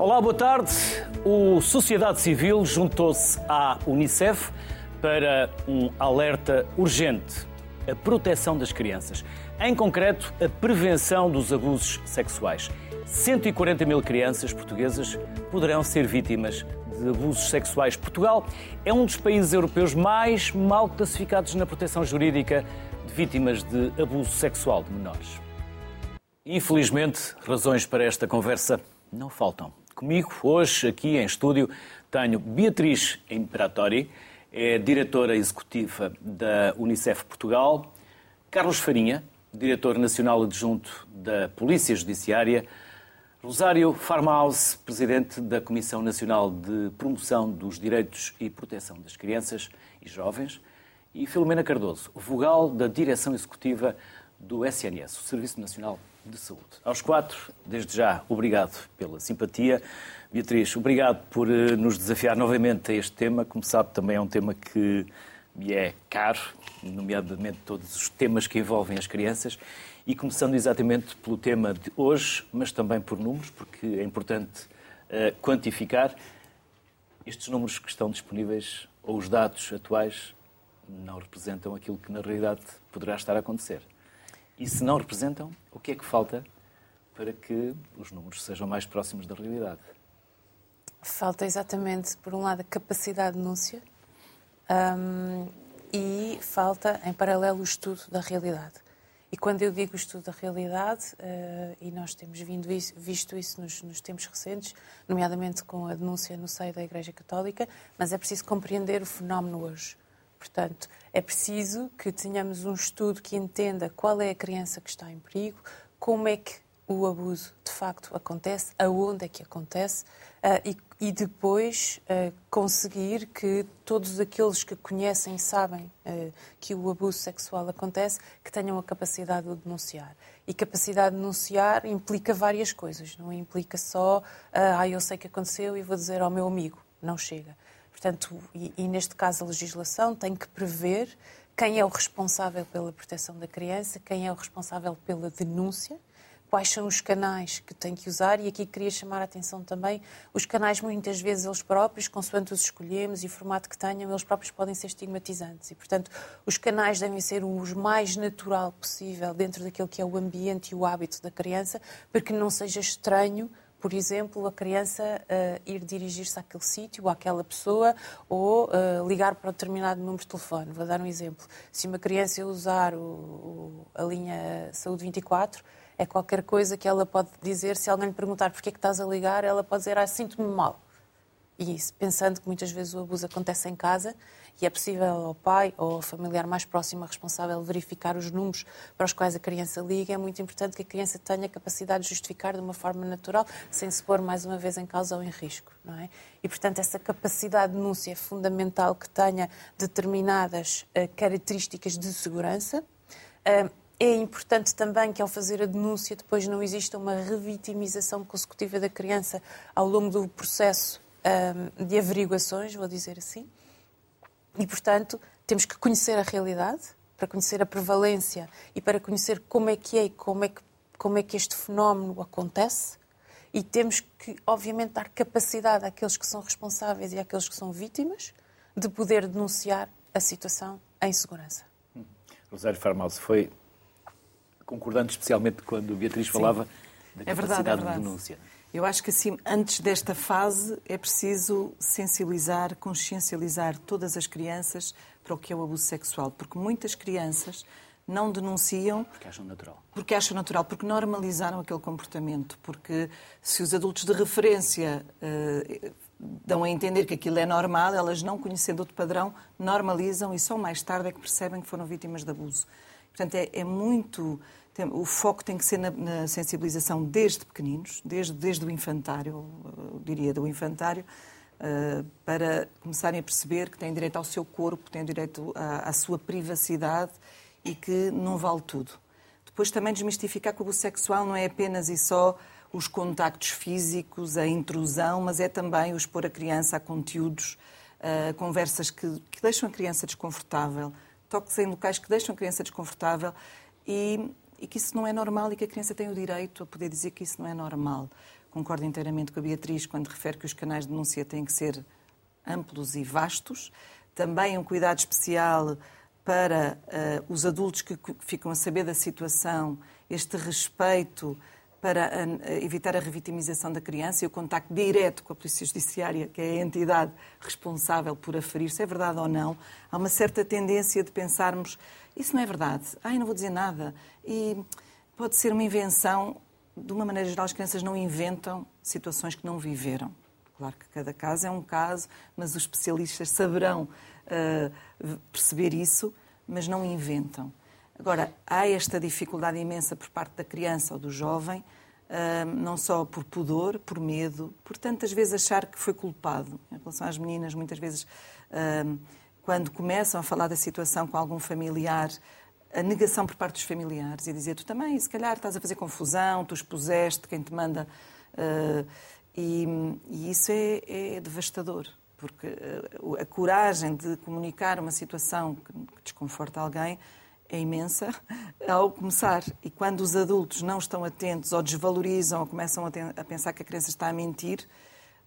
Olá, boa tarde. O Sociedade Civil juntou-se à Unicef para um alerta urgente: a proteção das crianças. Em concreto, a prevenção dos abusos sexuais. 140 mil crianças portuguesas poderão ser vítimas de abusos sexuais. Portugal é um dos países europeus mais mal classificados na proteção jurídica de vítimas de abuso sexual de menores. Infelizmente, razões para esta conversa não faltam. Comigo, hoje, aqui em estúdio, tenho Beatriz Imperatori, é diretora executiva da Unicef Portugal, Carlos Farinha, diretor nacional adjunto da Polícia Judiciária, Rosário Farmhouse, presidente da Comissão Nacional de Promoção dos Direitos e Proteção das Crianças e Jovens, e Filomena Cardoso, vogal da Direção Executiva do SNS, o Serviço Nacional de Saúde. Aos quatro, desde já, obrigado pela simpatia. Beatriz, obrigado por eh, nos desafiar novamente a este tema. Como sabe, também é um tema que me é caro, nomeadamente todos os temas que envolvem as crianças. E começando exatamente pelo tema de hoje, mas também por números, porque é importante uh, quantificar estes números que estão disponíveis, ou os dados atuais, não representam aquilo que na realidade poderá estar a acontecer. E se não representam, o que é que falta para que os números sejam mais próximos da realidade? Falta exatamente, por um lado, a capacidade de denúncia um, e falta, em paralelo, o estudo da realidade. E quando eu digo estudo da realidade, uh, e nós temos vindo isso, visto isso nos, nos, tempos recentes, nomeadamente com a denúncia no seio da Igreja Católica, mas é preciso compreender o fenómeno hoje. Portanto, é preciso que tenhamos um estudo que entenda qual é a criança que está em perigo, como é que o abuso de facto acontece, aonde é que acontece uh, e, e, depois uh, conseguir que todos aqueles que conhecem sabem uh, que o abuso sexual acontece, que tenham a capacidade de denunciar. E capacidade de denunciar implica várias coisas, não implica só, ah, eu sei que aconteceu e vou dizer ao meu amigo. Não chega. Portanto, e, e neste caso a legislação tem que prever quem é o responsável pela proteção da criança, quem é o responsável pela denúncia quais são os canais que tem que usar e aqui queria chamar a atenção também, os canais muitas vezes eles próprios, consoante os escolhemos e o formato que tenham, eles próprios podem ser estigmatizantes. E, portanto, os canais devem ser os mais natural possível dentro daquilo que é o ambiente e o hábito da criança, para que não seja estranho por exemplo, a criança uh, ir dirigir-se àquele sítio, àquela pessoa, ou uh, ligar para um determinado número de telefone. Vou dar um exemplo. Se uma criança usar o, o, a linha Saúde 24, é qualquer coisa que ela pode dizer. Se alguém lhe perguntar porquê é que estás a ligar, ela pode dizer, ah, sinto-me mal. E isso, pensando que muitas vezes o abuso acontece em casa é possível ao pai ou ao familiar mais próximo, responsável, verificar os números para os quais a criança liga, é muito importante que a criança tenha a capacidade de justificar de uma forma natural, sem se pôr mais uma vez em causa ou em risco. Não é? E, portanto, essa capacidade de denúncia é fundamental que tenha determinadas uh, características de segurança. Uh, é importante também que, ao fazer a denúncia, depois não exista uma revitimização consecutiva da criança ao longo do processo um, de averiguações, vou dizer assim. E, portanto, temos que conhecer a realidade, para conhecer a prevalência e para conhecer como é que é e como é que, como é que este fenómeno acontece. E temos que, obviamente, dar capacidade àqueles que são responsáveis e àqueles que são vítimas de poder denunciar a situação em segurança. Rosário Farmals, foi concordando especialmente quando Beatriz Sim. falava da é capacidade verdade, é verdade. de denúncia. Eu acho que assim, antes desta fase é preciso sensibilizar, consciencializar todas as crianças para o que é o abuso sexual, porque muitas crianças não denunciam porque acham natural. Porque acham natural, porque normalizaram aquele comportamento, porque se os adultos de referência uh, dão a entender que aquilo é normal, elas não conhecendo outro padrão, normalizam e só mais tarde é que percebem que foram vítimas de abuso. Portanto, é, é muito o foco tem que ser na, na, sensibilização desde pequeninos, desde, desde o infantário, diria do infantário, uh, para começarem a perceber que têm direito ao seu corpo, têm direito à, à, sua privacidade e que não vale tudo. Depois também desmistificar que o sexual não é apenas e só os contactos físicos, a intrusão, mas é também o expor a criança a conteúdos, a conversas que, que deixam a criança desconfortável, toques em locais que deixam a criança desconfortável e e que isso não é normal e que a criança tem o direito a poder dizer que isso não é normal. concordo inteiramente com a Beatriz quando refere que os canais de denúncia têm que ser amplos e vastos. Também um cuidado especial para uh, os adultos que ficam a saber da situação, este respeito para evitar a revitimização da criança e o contacto direto com a Polícia Judiciária, que é a entidade responsável por aferir se é verdade ou não. Há uma certa tendência de pensarmos isso não é verdade, ai, não vou dizer nada. E pode ser uma invenção, de uma maneira geral, as crianças não inventam situações que não viveram. Claro que cada caso é um caso, mas os especialistas saberão uh, perceber isso, mas não inventam. Agora, há esta dificuldade imensa por parte da criança ou do jovem, não só por pudor, por medo, por tantas vezes achar que foi culpado. Em relação às meninas, muitas vezes, quando começam a falar da situação com algum familiar, a negação por parte dos familiares e dizer tu também, se calhar estás a fazer confusão, tu expuseste quem te manda. e, e isso é, é, devastador, porque a coragem de comunicar uma situação que desconforta alguém é imensa ao começar. E quando os adultos não estão atentos ou desvalorizam ou começam a, a, pensar que a criança está a mentir,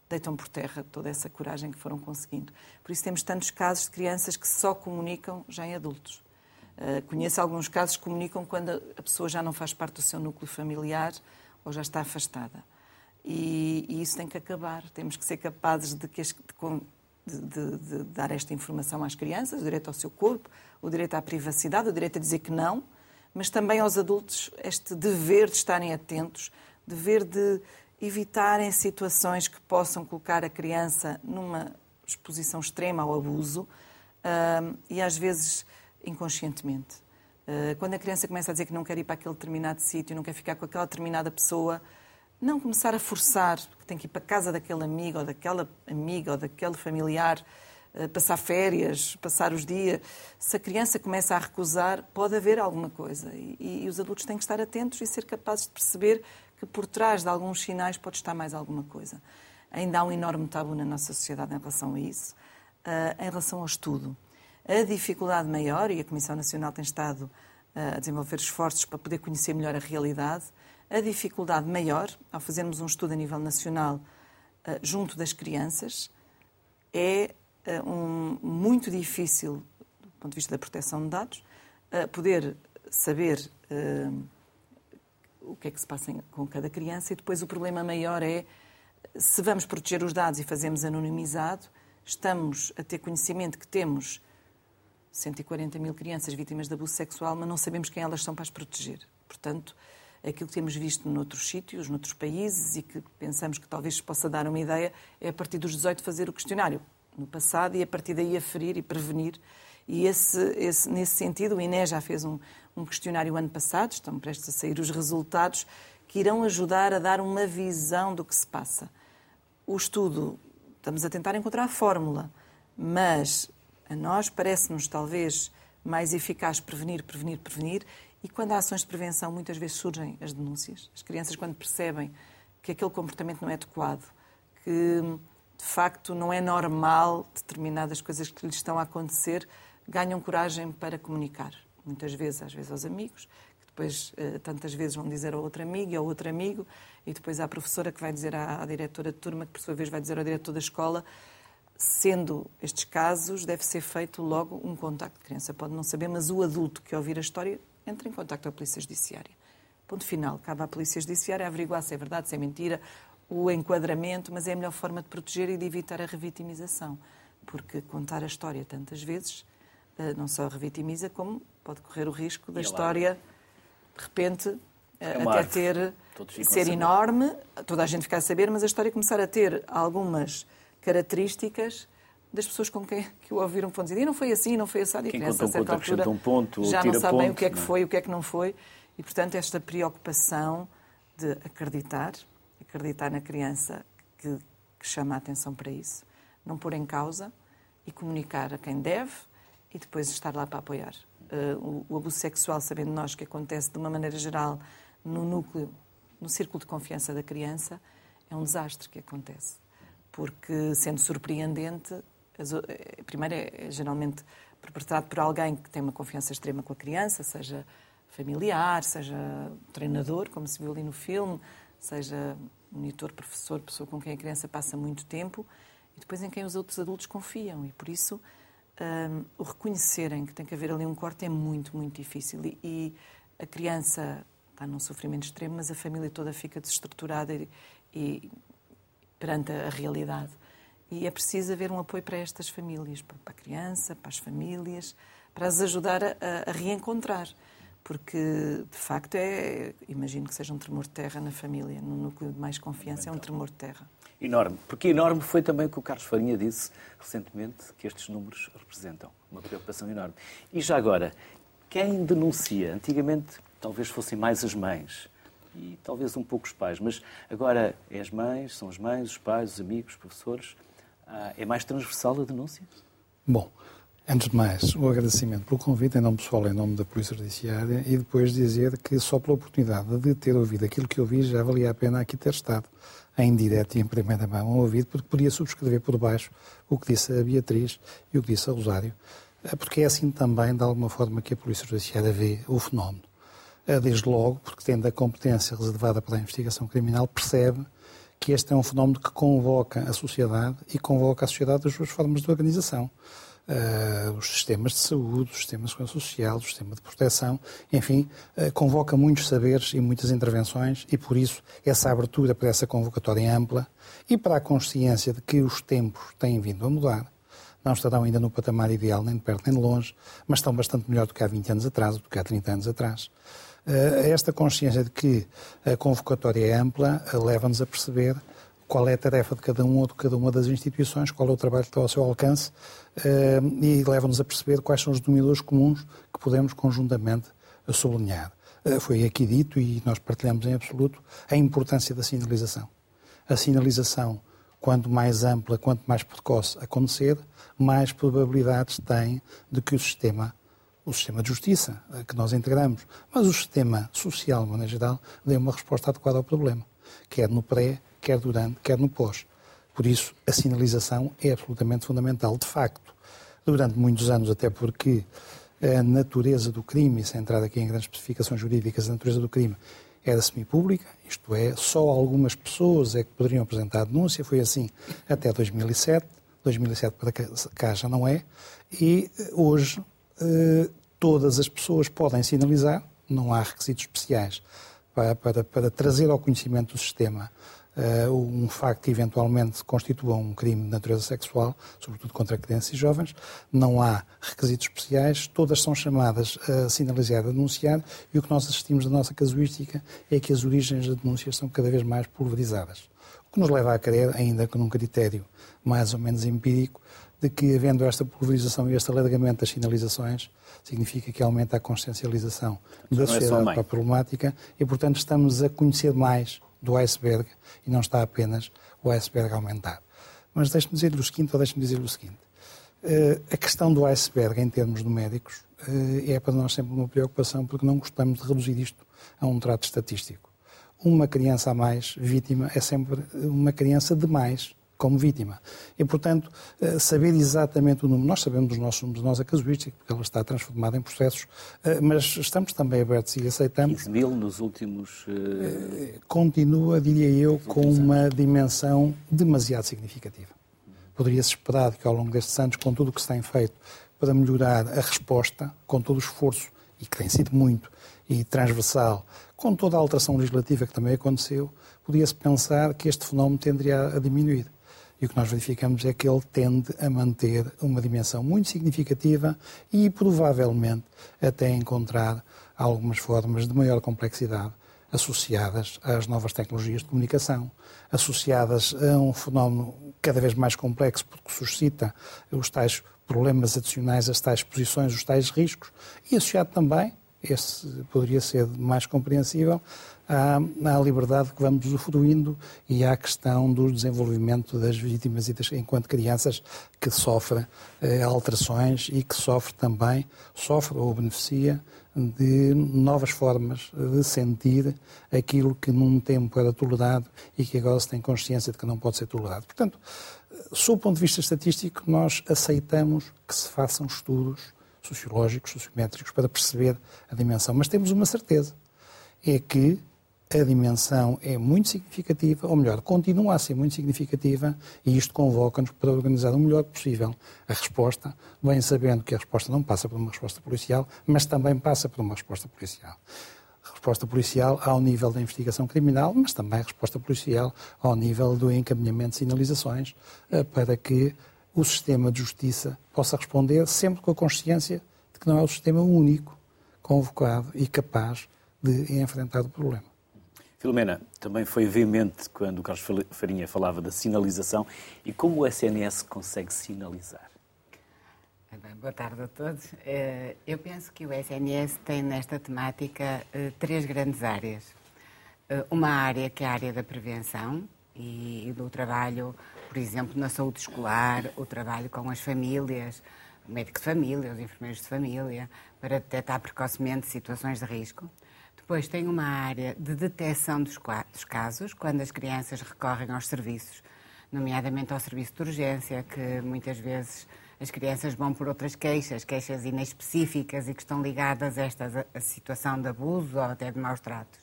deitam por terra toda essa coragem que foram conseguindo. Por isso temos tantos casos de crianças que só comunicam já em adultos. Uh, conheço alguns casos que comunicam quando a pessoa já não faz parte do seu núcleo familiar ou já está afastada. E, e isso tem que acabar. Temos que ser capazes de, que as, de, de, de, de, dar esta informação às crianças, o direito ao seu corpo, o direito à privacidade, o direito a dizer que não, mas também aos adultos este dever de estarem atentos, dever de evitarem situações que possam colocar a criança numa exposição extrema ao abuso e às vezes inconscientemente. Uh, quando a criança começa a dizer que não quer ir para aquele determinado sítio, não quer ficar com aquela determinada pessoa, não começar a forçar que tem que ir para a casa daquele amigo ou daquela amiga ou daquele familiar, eh, passar férias, passar os dias. Se a criança começa a recusar, pode haver alguma coisa. E, e, os adultos têm que estar atentos e ser capazes de perceber que por trás de alguns sinais pode estar mais alguma coisa. Ainda há um enorme tabu na nossa sociedade em relação a isso, uh, em relação ao estudo. A dificuldade maior, e a Comissão Nacional tem estado uh, a desenvolver esforços para poder conhecer melhor a realidade, a dificuldade maior, ao fazermos um estudo a nível nacional uh, junto das crianças, é uh, um, muito difícil, do ponto de vista da proteção de dados, uh, poder saber o que é que se passa com cada criança e depois o problema maior é se vamos proteger os dados e fazemos anonimizado, estamos a ter conhecimento que temos 140 mil crianças vítimas de abuso sexual, mas não sabemos quem elas são para as proteger. Portanto, aquilo que temos visto noutros sítios, noutros países e que pensamos que talvez possa dar uma ideia é a partir dos 18 fazer o questionário no passado e a partir daí aferir e prevenir. E esse, esse, nesse sentido, o INE já fez um, um questionário ano passado, estão prestes a sair os resultados, que irão ajudar a dar uma visão do que se passa. O estudo, estamos a tentar encontrar a fórmula, mas a nós parece-nos talvez mais eficaz prevenir, prevenir, prevenir e quando há ações de prevenção, muitas vezes surgem as denúncias. As crianças, quando percebem que aquele comportamento não é adequado, que de facto não é normal determinadas coisas que lhes estão a acontecer, ganham coragem para comunicar. Muitas vezes, às vezes aos amigos, que depois eh, tantas vezes vão dizer ao outro amigo e ao outro amigo, e depois à professora que vai dizer à, diretora de turma, que por sua vez vai dizer ao diretor da escola. Sendo estes casos, deve ser feito logo um contacto. A criança pode não saber, mas o adulto que ouvir a história entre em contato com a Polícia Judiciária. Ponto final. Cabe à Polícia Judiciária averiguar se é verdade, se é mentira, o enquadramento, mas é a melhor forma de proteger e de evitar a revitimização. Porque contar a história tantas vezes eh, não só revitimiza, como pode correr o risco da história, de repente, é até ter ser enorme, toda a gente ficar a saber, mas a história começar a ter algumas características das pessoas com quem que o ouviram vão dizer, e não foi assim, não foi assim, e a criança, a certa altura, um ponto, já não sabem o que é que foi, o que é que não foi, e, portanto, esta preocupação de acreditar, acreditar na criança que, que chama a atenção para isso, não pôr em causa e comunicar a quem deve e depois estar lá para apoiar. Uh, o, o abuso sexual, sabendo nós que acontece de uma maneira geral no núcleo, no círculo de confiança da criança, é um desastre que acontece. Porque, sendo surpreendente, eh, primeiro é, é geralmente perpetrado por alguém que tem uma confiança extrema com a criança, seja familiar, seja treinador, como se viu ali no filme, seja monitor, professor, pessoa com quem a criança passa muito tempo e depois em quem os outros adultos confiam. E por isso um, o reconhecerem que tem que haver ali um corte é muito, muito difícil. E, e a criança está num sofrimento extremo, mas a família toda fica desestruturada e, e perante a realidade. E é preciso haver um apoio para estas famílias, para a criança, para as famílias, para as ajudar a, a reencontrar. Porque, de facto, é, imagino que seja um tremor de terra na família, no núcleo de mais confiança, é um tremor de terra. Enorme. Porque enorme foi também o que o Carlos Farinha disse recentemente, que estes números representam uma preocupação enorme. E já agora, quem denuncia? Antigamente, talvez fossem mais as mães e talvez um pouco os pais, mas agora é as mães, são as mães, os pais, os amigos, os professores. Ah, é mais transversal a denúncia? Bom, antes de mais, o agradecimento pelo convite em nome pessoal, em nome da Polícia Judiciária e depois dizer que só pela oportunidade de ter ouvido aquilo que eu vi já valia a pena aqui ter estado em direto e em primeira mão a ouvir, porque podia subscrever por baixo o que disse a Beatriz e o que disse a Rosário, eh, porque é assim também, de alguma forma, que a Polícia Judiciária vê o fenómeno. Eh, desde logo, porque tendo a competência reservada para a investigação criminal, percebe que este é um fenómeno que convoca a sociedade e convoca a sociedade das suas formas de organização. Uh, os sistemas de saúde, os sistemas de segurança social, o sistema de proteção, enfim, uh, convoca muitos saberes e muitas intervenções e, por isso, essa abertura para essa convocatória ampla e para a consciência de que os tempos têm vindo a mudar, não estarão ainda no patamar ideal, nem de perto nem de longe, mas estão bastante melhor do que há 20 anos atrás, do que há 30 anos atrás. Uh, esta consciência de que a convocatória é ampla leva-nos a perceber qual é a tarefa de cada um ou de cada uma das instituições, qual é o trabalho que está ao seu alcance eh, e leva-nos a perceber quais são os denominadores comuns que podemos conjuntamente sublinhar. Eh, foi aqui dito e nós partilhamos em absoluto a importância da sinalização. A sinalização, quanto mais ampla, quanto mais precoce acontecer, mais probabilidades tem de que o sistema o sistema de justiça eh, que nós integramos, mas o sistema social, de maneira geral, dê uma resposta adequada ao problema, quer no pré, quer durante, quer no pós. Por isso, a sinalização é absolutamente fundamental. De facto, durante muitos anos, até porque a natureza do crime, sem entrar aqui em grandes especificações jurídicas, a natureza do crime era semipública, isto é, só algumas pessoas é que poderiam apresentar a denúncia, foi assim até 2007, 2007 para cá já não é, e hoje eh, todas as pessoas podem sinalizar, não há requisitos especiais para, para, para trazer ao conhecimento do sistema uh, um facto que eventualmente constitua um crime de natureza sexual, sobretudo contra crianças e jovens, não há requisitos especiais, todas são chamadas a sinalizar, a denunciar, e o que nós assistimos da nossa casuística é que as origens da denúncia são cada vez mais pulverizadas. O que nos leva a crer, ainda que num critério mais ou menos empírico, de que, havendo esta pulverização e este alargamento das sinalizações, significa que aumenta a consciencialização da é sociedade para a problemática e, portanto, estamos a conhecer mais do iceberg e não está apenas o iceberg a aumentar. Mas deixe-me dizer-lhe o seguinte, ou deixe-me dizer-lhe o seguinte. Uh, a questão do iceberg em termos numéricos uh, é para nós sempre uma preocupação porque não gostamos de reduzir isto a um trato estatístico. Uma criança a mais vítima é sempre uma criança de mais como vítima. E, portanto, eh, saber exatamente o número, nós sabemos os nossos números, nós a casuística, porque ela está transformada em processos, eh, mas estamos também abertos e aceitamos. 15 mil nos últimos. Uh... Continua, diria eu, com uma dimensão demasiado significativa. Poderia-se esperar que ao longo destes anos, com tudo o que se tem feito para melhorar a resposta, com todo o esforço, e que tem sido muito, e transversal, com toda a alteração legislativa que também aconteceu, podia-se pensar que este fenómeno tenderia a diminuir. E o que nós verificamos é que ele tende a manter uma dimensão muito significativa e provavelmente até encontrar algumas formas de maior complexidade associadas às novas tecnologias de comunicação, associadas a um fenómeno cada vez mais complexo, porque suscita os tais problemas adicionais, as tais posições, os tais riscos, e associado também, esse poderia ser mais compreensível, à, à liberdade que vamos usufruindo e à questão do desenvolvimento das vítimas e das, enquanto crianças que sofrem eh, alterações e que sofre também, sofre ou beneficia de novas formas de sentir aquilo que num tempo era tolerado e que agora se tem consciência de que não pode ser tolerado. Portanto, sob o ponto de vista estatístico, nós aceitamos que se façam estudos sociológicos, sociométricos, para perceber a dimensão. Mas temos uma certeza, é que a dimensão é muito significativa, ou melhor, continua a ser muito significativa, e isto convoca-nos para organizar o melhor possível a resposta, bem sabendo que a resposta não passa por uma resposta policial, mas também passa por uma resposta policial. resposta policial ao nível da investigação criminal, mas também resposta policial ao nível do encaminhamento de sinalizações, eh, para que o sistema de justiça possa responder sempre com a consciência de que não é o sistema único, convocado e capaz de enfrentar o problema. Filomena, também foi veemente quando o Carlos Farinha falava da sinalização e como o SNS consegue sinalizar. Boa tarde a todos. Eh, eu penso que o SNS tem nesta temática eh, três grandes áreas. Eh, uma área que é a área da prevenção e do trabalho, por exemplo, na saúde escolar, o trabalho com as famílias, o médico de família, os enfermeiros de família, para detectar precocemente situações de risco. Depois tem uma área de detecção dos, casos, quando as crianças recorrem aos serviços, nomeadamente ao serviço de urgência, que muitas vezes as crianças vão por outras queixas, queixas inespecíficas e que estão ligadas a esta a situação de abuso ou até de maus tratos.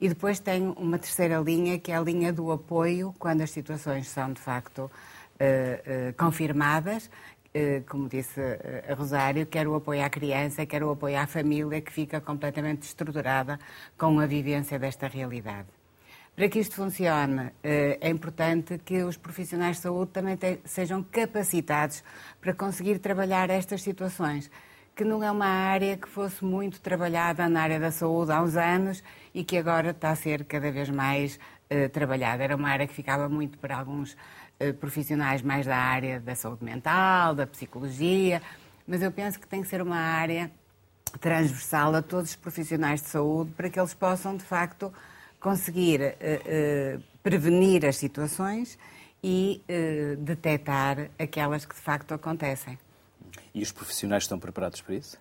E depois tem uma terceira linha, que é a linha do apoio, quando as situações são de facto uh, uh, confirmadas, eh, como disse eh, a Rosário, quer o apoio à criança, quer o apoio à família, que fica completamente estruturada com a vivência desta realidade. Para que isto funcione, eh, é importante que os profissionais de saúde também sejam capacitados para conseguir trabalhar estas situações, que não é uma área que fosse muito trabalhada na área da saúde há uns anos e que agora está a ser cada vez mais trabalhada. Era uma área que ficava muito para alguns eh, profissionais mais da área da saúde mental, da psicologia, mas eu penso que tem que ser uma área transversal a todos os profissionais de saúde para que eles possam, de facto, conseguir uh, uh, prevenir as situações e uh, detectar aquelas que de facto acontecem. E os profissionais estão preparados para isso?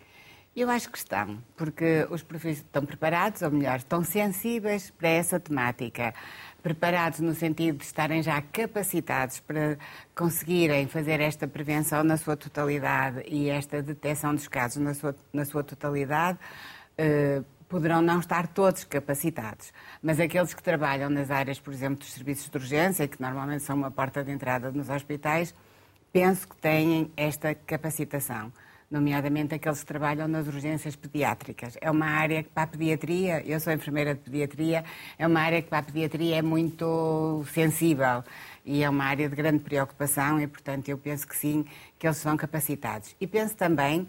Eu acho que estão, porque os profissionais estão preparados, ou melhor, estão sensíveis para essa temática preparados no sentido de estarem já capacitados para conseguirem fazer esta prevenção na sua totalidade e esta detecção dos casos na sua, na sua totalidade, eh, poderão não estar todos capacitados. Mas aqueles que trabalham nas áreas, por exemplo, dos serviços de urgência, que normalmente são uma porta de entrada nos hospitais, penso que têm esta capacitação nomeadamente aqueles que trabalham nas urgências pediátricas. É uma área que para a pediatria, eu sou enfermeira de pediatria, é uma área que para a pediatria é muito sensível e é uma área de grande preocupação e, portanto, eu penso que sim, que eles são capacitados. E penso também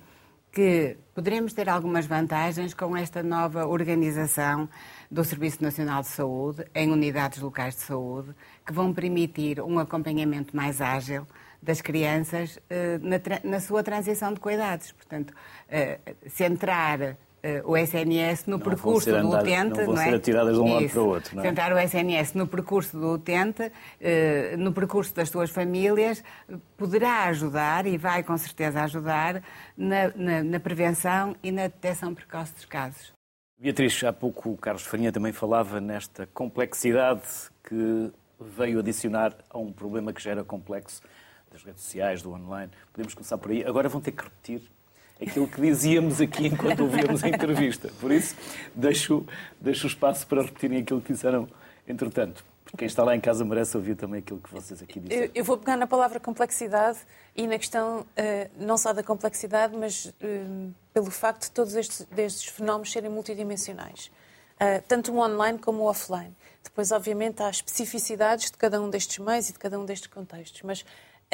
que poderemos ter algumas vantagens com esta nova organização do Serviço Nacional de Saúde em unidades locais de saúde, que vão permitir um acompanhamento mais ágil das crianças uh, na, na, sua transição de cuidados. Portanto, centrar uh, o SNS no não percurso do utente. Não ser é? atiradas de um Isso. lado para o outro. Não é? Centrar o SNS no percurso do utente, no percurso das suas famílias, poderá ajudar e vai com certeza ajudar na, na, na prevenção e na detecção precoce dos casos. Beatriz, há pouco o Carlos Farinha também falava nesta complexidade que veio adicionar a um problema que já era complexo das redes sociais, do online. Podemos começar por aí. Agora vão ter que repetir aquilo que dizíamos aqui enquanto ouvíamos a entrevista. Por isso, deixo, deixo o espaço para repetirem aquilo que disseram entretanto. Porque quem está lá em casa merece ouvir também aquilo que vocês aqui disseram. Eu, eu vou pegar na palavra complexidade e na questão uh, não só da complexidade, mas uh, pelo facto de todos estes, estes fenómenos serem multidimensionais. Uh, tanto o online como o offline. Depois, obviamente, há especificidades de cada um destes meios e de cada um destes contextos. Mas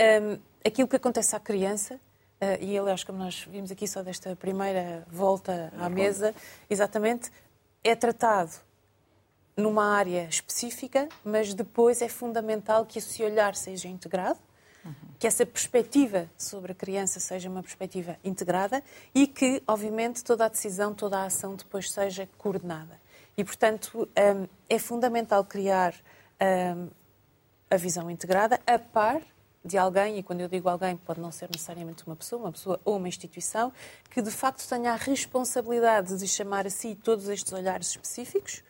um, aquilo que acontece à criança, uh, e aliás, como nós vimos aqui só desta primeira volta à mesa, exatamente, é tratado numa área específica, mas depois é fundamental que esse olhar seja integrado, uhum. que essa perspectiva sobre a criança seja uma perspectiva integrada e que, obviamente, toda a decisão, toda a ação depois seja coordenada. E, portanto, é fundamental criar a visão integrada a par de alguém, e quando eu digo alguém, pode não ser necessariamente uma pessoa, uma pessoa ou uma instituição, que de facto tenha a responsabilidade de chamar a si todos estes olhares específicos,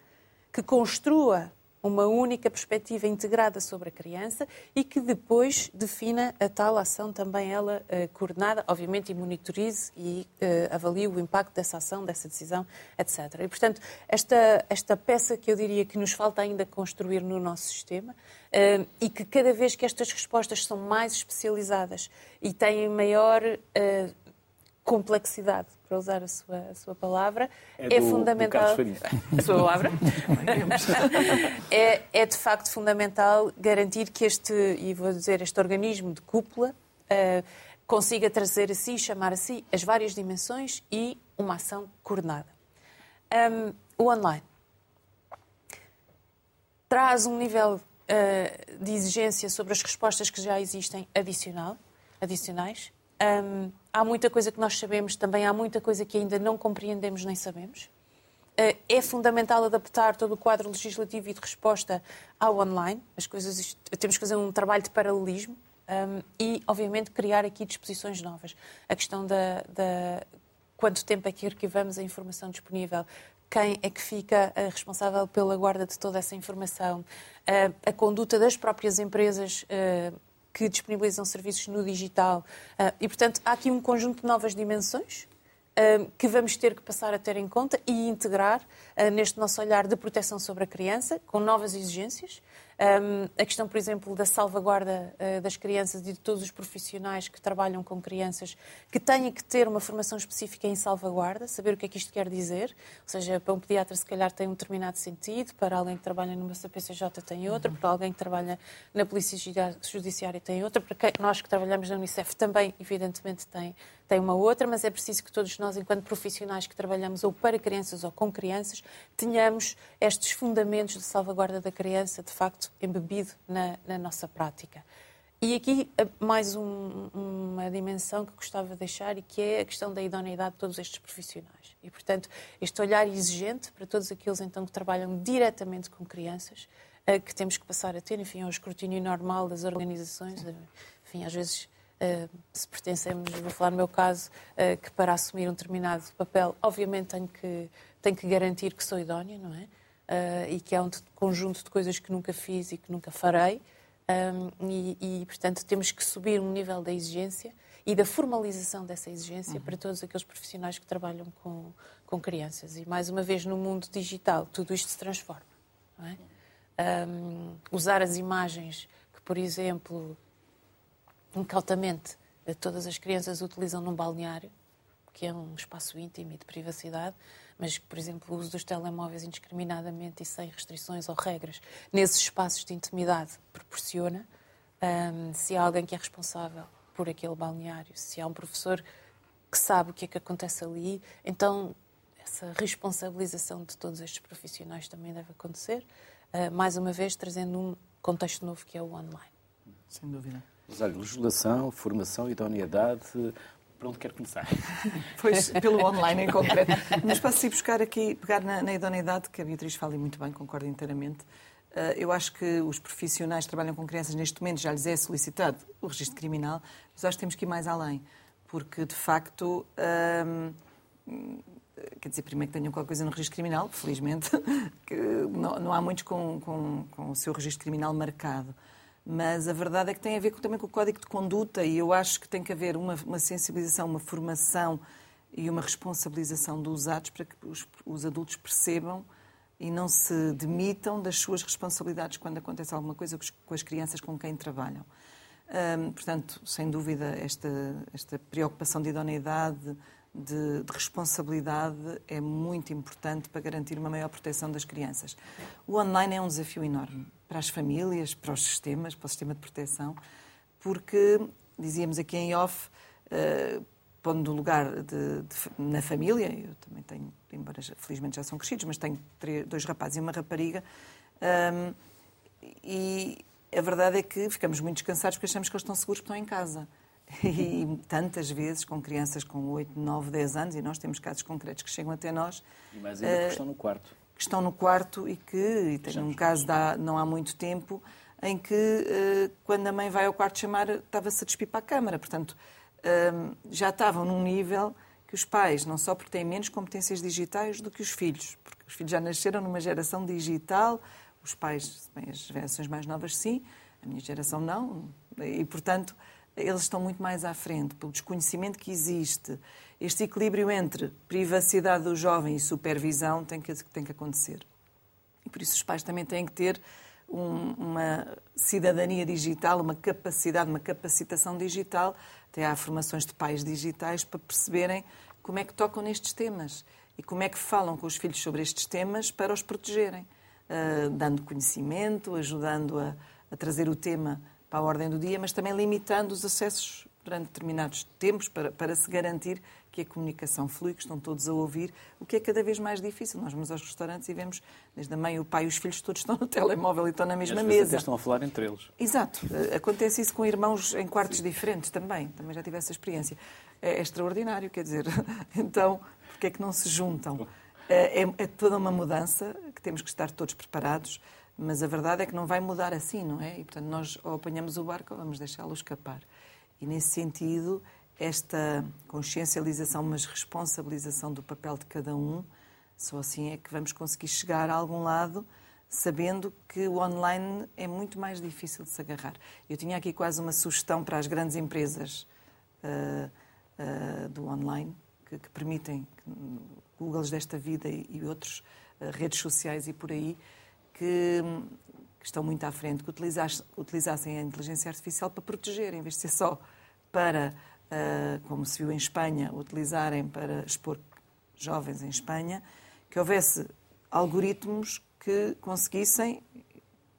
que construa uma única perspectiva integrada sobre a criança e que depois defina a tal ação também ela uh, coordenada, obviamente, e monitorize e uh, avalie o impacto dessa ação, dessa decisão, etc. E, portanto, esta, esta peça que eu diria que nos falta ainda construir no nosso sistema uh, e que cada vez que estas respostas são mais especializadas e têm maior complexidade, para usar a sua, a sua palavra, é, é do, fundamental. Do a sua palavra? é, é de facto fundamental garantir que este, e vou dizer, este organismo de cúpula uh, consiga trazer a si, chamar a si as várias dimensões e uma ação coordenada. Um, o online traz um nível uh, de exigência sobre as respostas que já existem adicional, adicionais. Um, há muita coisa que nós sabemos, também há muita coisa que ainda não compreendemos nem sabemos. Uh, é fundamental adaptar todo o quadro legislativo e de resposta ao online. As coisas, temos que fazer um trabalho de paralelismo um, e, obviamente, criar aqui disposições novas. A questão da, da quanto tempo é que arquivamos a informação disponível, quem é que fica uh, responsável pela guarda de toda essa informação, uh, a conduta das próprias empresas que disponibilizam serviços no digital. Uh, e, portanto, há aqui um conjunto de novas dimensões uh, que vamos ter que passar a ter em conta e integrar uh, neste nosso olhar de proteção sobre a criança, com novas exigências, um, a questão, por exemplo, da salvaguarda uh, das crianças e de todos os profissionais que trabalham com crianças que têm que ter uma formação específica em salvaguarda, saber o que é que isto quer dizer. Ou seja, para um pediatra, se calhar, tem um determinado sentido, para alguém que trabalha numa CPCJ tem outro, para alguém que trabalha na Polícia Judiciária tem outro, para nós que trabalhamos na Unicef também, evidentemente, tem, tem uma outra, mas é preciso que todos nós, enquanto profissionais que trabalhamos ou para crianças ou com crianças, tenhamos estes fundamentos de salvaguarda da criança, de facto, embebido na, na nossa prática. E aqui eh, mais um, uma dimensão que gostava de deixar e que é a questão da idoneidade de todos estes profissionais. E, portanto, este olhar exigente para todos aqueles então que trabalham diretamente com crianças, eh, que temos que passar a ter, enfim, ao escrutínio normal das organizações. Enfim, às vezes, se pertencemos, vou falar no meu caso, que para assumir um determinado papel, obviamente tenho que, tenho que garantir que sou idónea, não é? uh, e que é um conjunto de coisas que nunca fiz e que nunca farei. Um, e, e, portanto, temos que subir um nível da exigência e da formalização dessa exigência uhum. para todos aqueles profissionais que trabalham com, com crianças. E, mais uma vez, no mundo digital, tudo isto se transforma. É? Um, usar as imagens que, por exemplo, incautamente todas as crianças utilizam num balneário, que é um espaço íntimo e de privacidade, mas, por exemplo, o uso dos telemóveis indiscriminadamente e sem restrições ou regras nesses espaços de intimidade proporciona, um, se há alguém que é responsável por aquele balneário, se há um professor que sabe o que é que acontece ali, então essa responsabilização de todos estes profissionais também deve acontecer, uh, mais uma vez trazendo um contexto novo que é o online. Sem dúvida. Mas olha, legislação, formação, idoneidade, por onde quer começar? Pois, pelo online em concreto. Mas para se buscar aqui, pegar na, na idoneidade, que a Beatriz fala muito bem, concordo inteiramente. Uh, eu acho que os profissionais que trabalham com crianças neste momento já lhes é solicitado o registro criminal, mas acho que temos que ir mais além, porque de facto. Uh, quer dizer, primeiro que tenham qualquer coisa no registro criminal, felizmente, que não, não há muitos com, com, com o seu registro criminal marcado mas a verdade é que tem a ver também com o código de conduta e eu acho que tem que haver uma, uma sensibilização, uma formação e uma responsabilização dos atos para que os, os, adultos percebam e não se demitam das suas responsabilidades quando acontece alguma coisa com as crianças com quem trabalham. Hum, portanto, sem dúvida, esta, esta preocupação de idoneidade, de, de, responsabilidade é muito importante para garantir uma maior proteção das crianças. O online é um desafio enorme para as famílias, para os sistemas, para o sistema de proteção, porque, dizíamos aqui em off, uh, pondo no lugar de, de, na família, eu também tenho, embora felizmente já são crescidos, mas tenho três, dois rapazes e uma rapariga, um, ehm, e a verdade é que ficamos muito descansados porque achamos que eles estão seguros porque estão em casa. E tantas vezes com crianças com 8, 9, 10 anos, e nós temos casos concretos que chegam até nós. E mais ainda uh, que estão no quarto que estão no quarto e que, e tenho um caso de não há muito tempo, em que uh, quando a mãe vai ao quarto chamar, estava-se a despir para a câmara. Portanto, uh, já estavam num nível que os pais, não só porque têm menos competências digitais do que os filhos, porque os filhos já nasceram numa geração digital, os pais, bem, as gerações mais novas sim, a minha geração não, e portanto eles estão muito mais à frente, pelo desconhecimento que existe. Este equilíbrio entre privacidade do jovem e supervisão tem que, tem que acontecer. E por isso os pais também têm que ter um, uma cidadania digital, uma capacidade, uma capacitação digital. Até há formações de pais digitais para perceberem como é que tocam nestes temas e como é que falam com os filhos sobre estes temas para os protegerem, uh, dando conhecimento, ajudando a, a trazer o tema para a ordem do dia, mas também limitando os acessos durante determinados tempos para, para se garantir que a comunicação flui, que estão todos a ouvir, o que é cada vez mais difícil. Nós vamos aos restaurantes e vemos, desde a mãe, o pai e os filhos, todos estão no telemóvel e estão na mesma e mesa. estão a falar entre eles. Exato. Acontece isso com irmãos em quartos Sim. diferentes também. Também já tive essa experiência. É, é extraordinário, quer dizer. Então, porquê é que não se juntam? É, é, é toda uma mudança que temos que estar todos preparados mas a verdade é que não vai mudar assim, não é? E, portanto, nós ou apanhamos o barco ou vamos deixá-lo escapar. E, nesse sentido, esta consciencialização, mas responsabilização do papel de cada um, só assim é que vamos conseguir chegar a algum lado, sabendo que o online é muito mais difícil de se agarrar. Eu tinha aqui quase uma sugestão para as grandes empresas uh, uh, do online, que, que permitem, Googles desta vida e, e outros, uh, redes sociais e por aí, que, que estão muito à frente, que utilizassem, a inteligência artificial para proteger, em vez de ser só para, uh, como se viu em Espanha, utilizarem para expor jovens em Espanha, que houvesse algoritmos que conseguissem,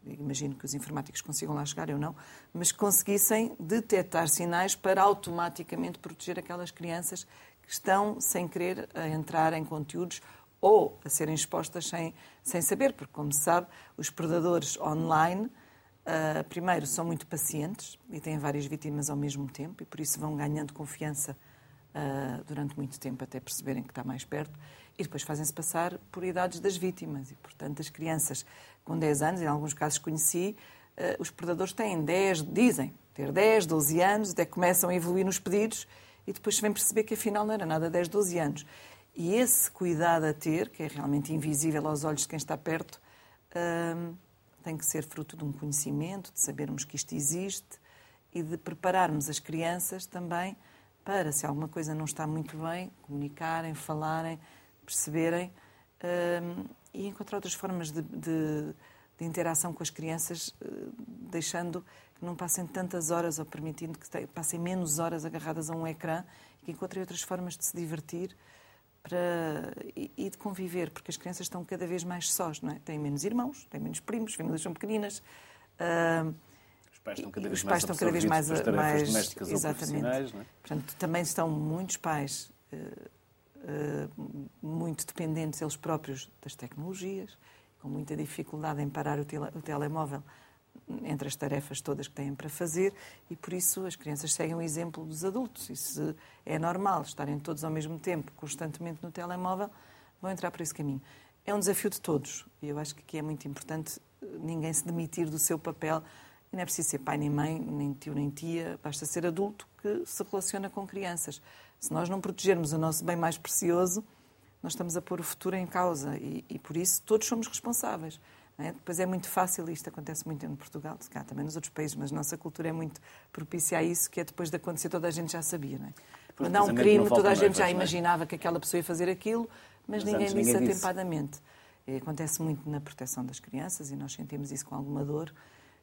imagino que os informáticos consigam lá chegar, eu não, mas que conseguissem detectar sinais para automaticamente proteger aquelas crianças que estão, sem querer, a entrar em conteúdos ou a serem expostas sem, sem saber, porque, como se sabe, os predadores online, uh, primeiro, são muito pacientes e têm várias vítimas ao mesmo tempo e por isso vão ganhando confiança uh, durante muito tempo até perceberem que está mais perto e depois fazem-se passar por idades das vítimas e, portanto, as crianças com 10 anos, em alguns casos conheci, uh, os predadores têm 10, dizem ter 10, 12 anos, até começam a evoluir nos pedidos e depois se vem perceber que afinal não era nada 10, 12 anos. E esse cuidado a ter, que é realmente invisível aos olhos de quem está perto, hum, tem que ser fruto de um conhecimento, de sabermos que isto existe e de prepararmos as crianças também para, se alguma coisa não está muito bem, comunicarem, falarem, perceberem hum, e encontrar outras formas de, de, de, interação com as crianças, hum, deixando que não passem tantas horas ou permitindo que passem menos horas agarradas a um ecrã e que encontrem outras formas de se divertir para, e, e, de conviver, porque as crianças estão cada vez mais sós, não é? Têm menos irmãos, têm menos primos, famílias são pequeninas. Uh, os pais estão cada vez mais, cada vez mais, mais domésticas exatamente. Ou é? Portanto, também estão muitos pais uh, uh, muito dependentes eles próprios das tecnologias, com muita dificuldade em parar o, tele, o telemóvel entre as tarefas todas que têm para fazer e por isso as crianças seguem o exemplo dos adultos. E se é normal estarem todos ao mesmo tempo, constantemente no telemóvel, vão entrar por esse caminho. É um desafio de todos e eu acho que aqui é muito importante eh, ninguém se demitir do seu papel. E não é preciso ser pai nem mãe, nem tio nem tia, basta ser adulto que se relaciona com crianças. Se nós não protegermos o nosso bem mais precioso, nós estamos a pôr o futuro em causa e, e por isso todos somos responsáveis. É? Depois é muito fácil, isto acontece muito em Portugal, cá também nos outros países, mas a nossa cultura é muito propícia a isso, que é depois de acontecer toda a gente já sabia. Não é? Há um crime, toda a gente já é? imaginava que aquela pessoa ia fazer aquilo, mas, mas ninguém disse ninguém atempadamente. Disse. Acontece muito na proteção das crianças e nós sentimos isso com alguma dor,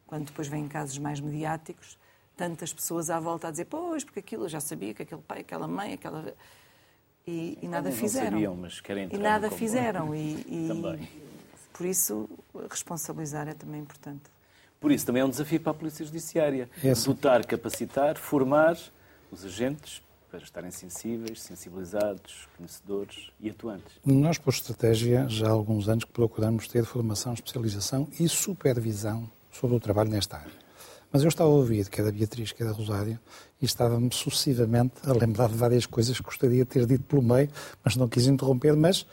quando depois vêm casos mais mediáticos, tantas pessoas à volta a dizer, pois, porque aquilo eu já sabia que aquele pai, aquela mãe, aquela. E, e nada fizeram. Sabiam, mas querem e nada fizeram. E, e, Também. Por isso, responsabilizar é também importante. Por isso, também é um desafio para a Polícia Judiciária. Esse. Dotar, capacitar, formar os agentes para estarem sensíveis, sensibilizados, conhecedores e atuantes. Nós, por estratégia, já há alguns anos que procuramos ter formação, especialização e supervisão sobre o trabalho nesta área. Mas eu estava a ouvir, que é da Beatriz, que é da Rosário, e estava-me sucessivamente a lembrar de várias coisas que gostaria de ter dito pelo meio, mas não quis interromper. Mas,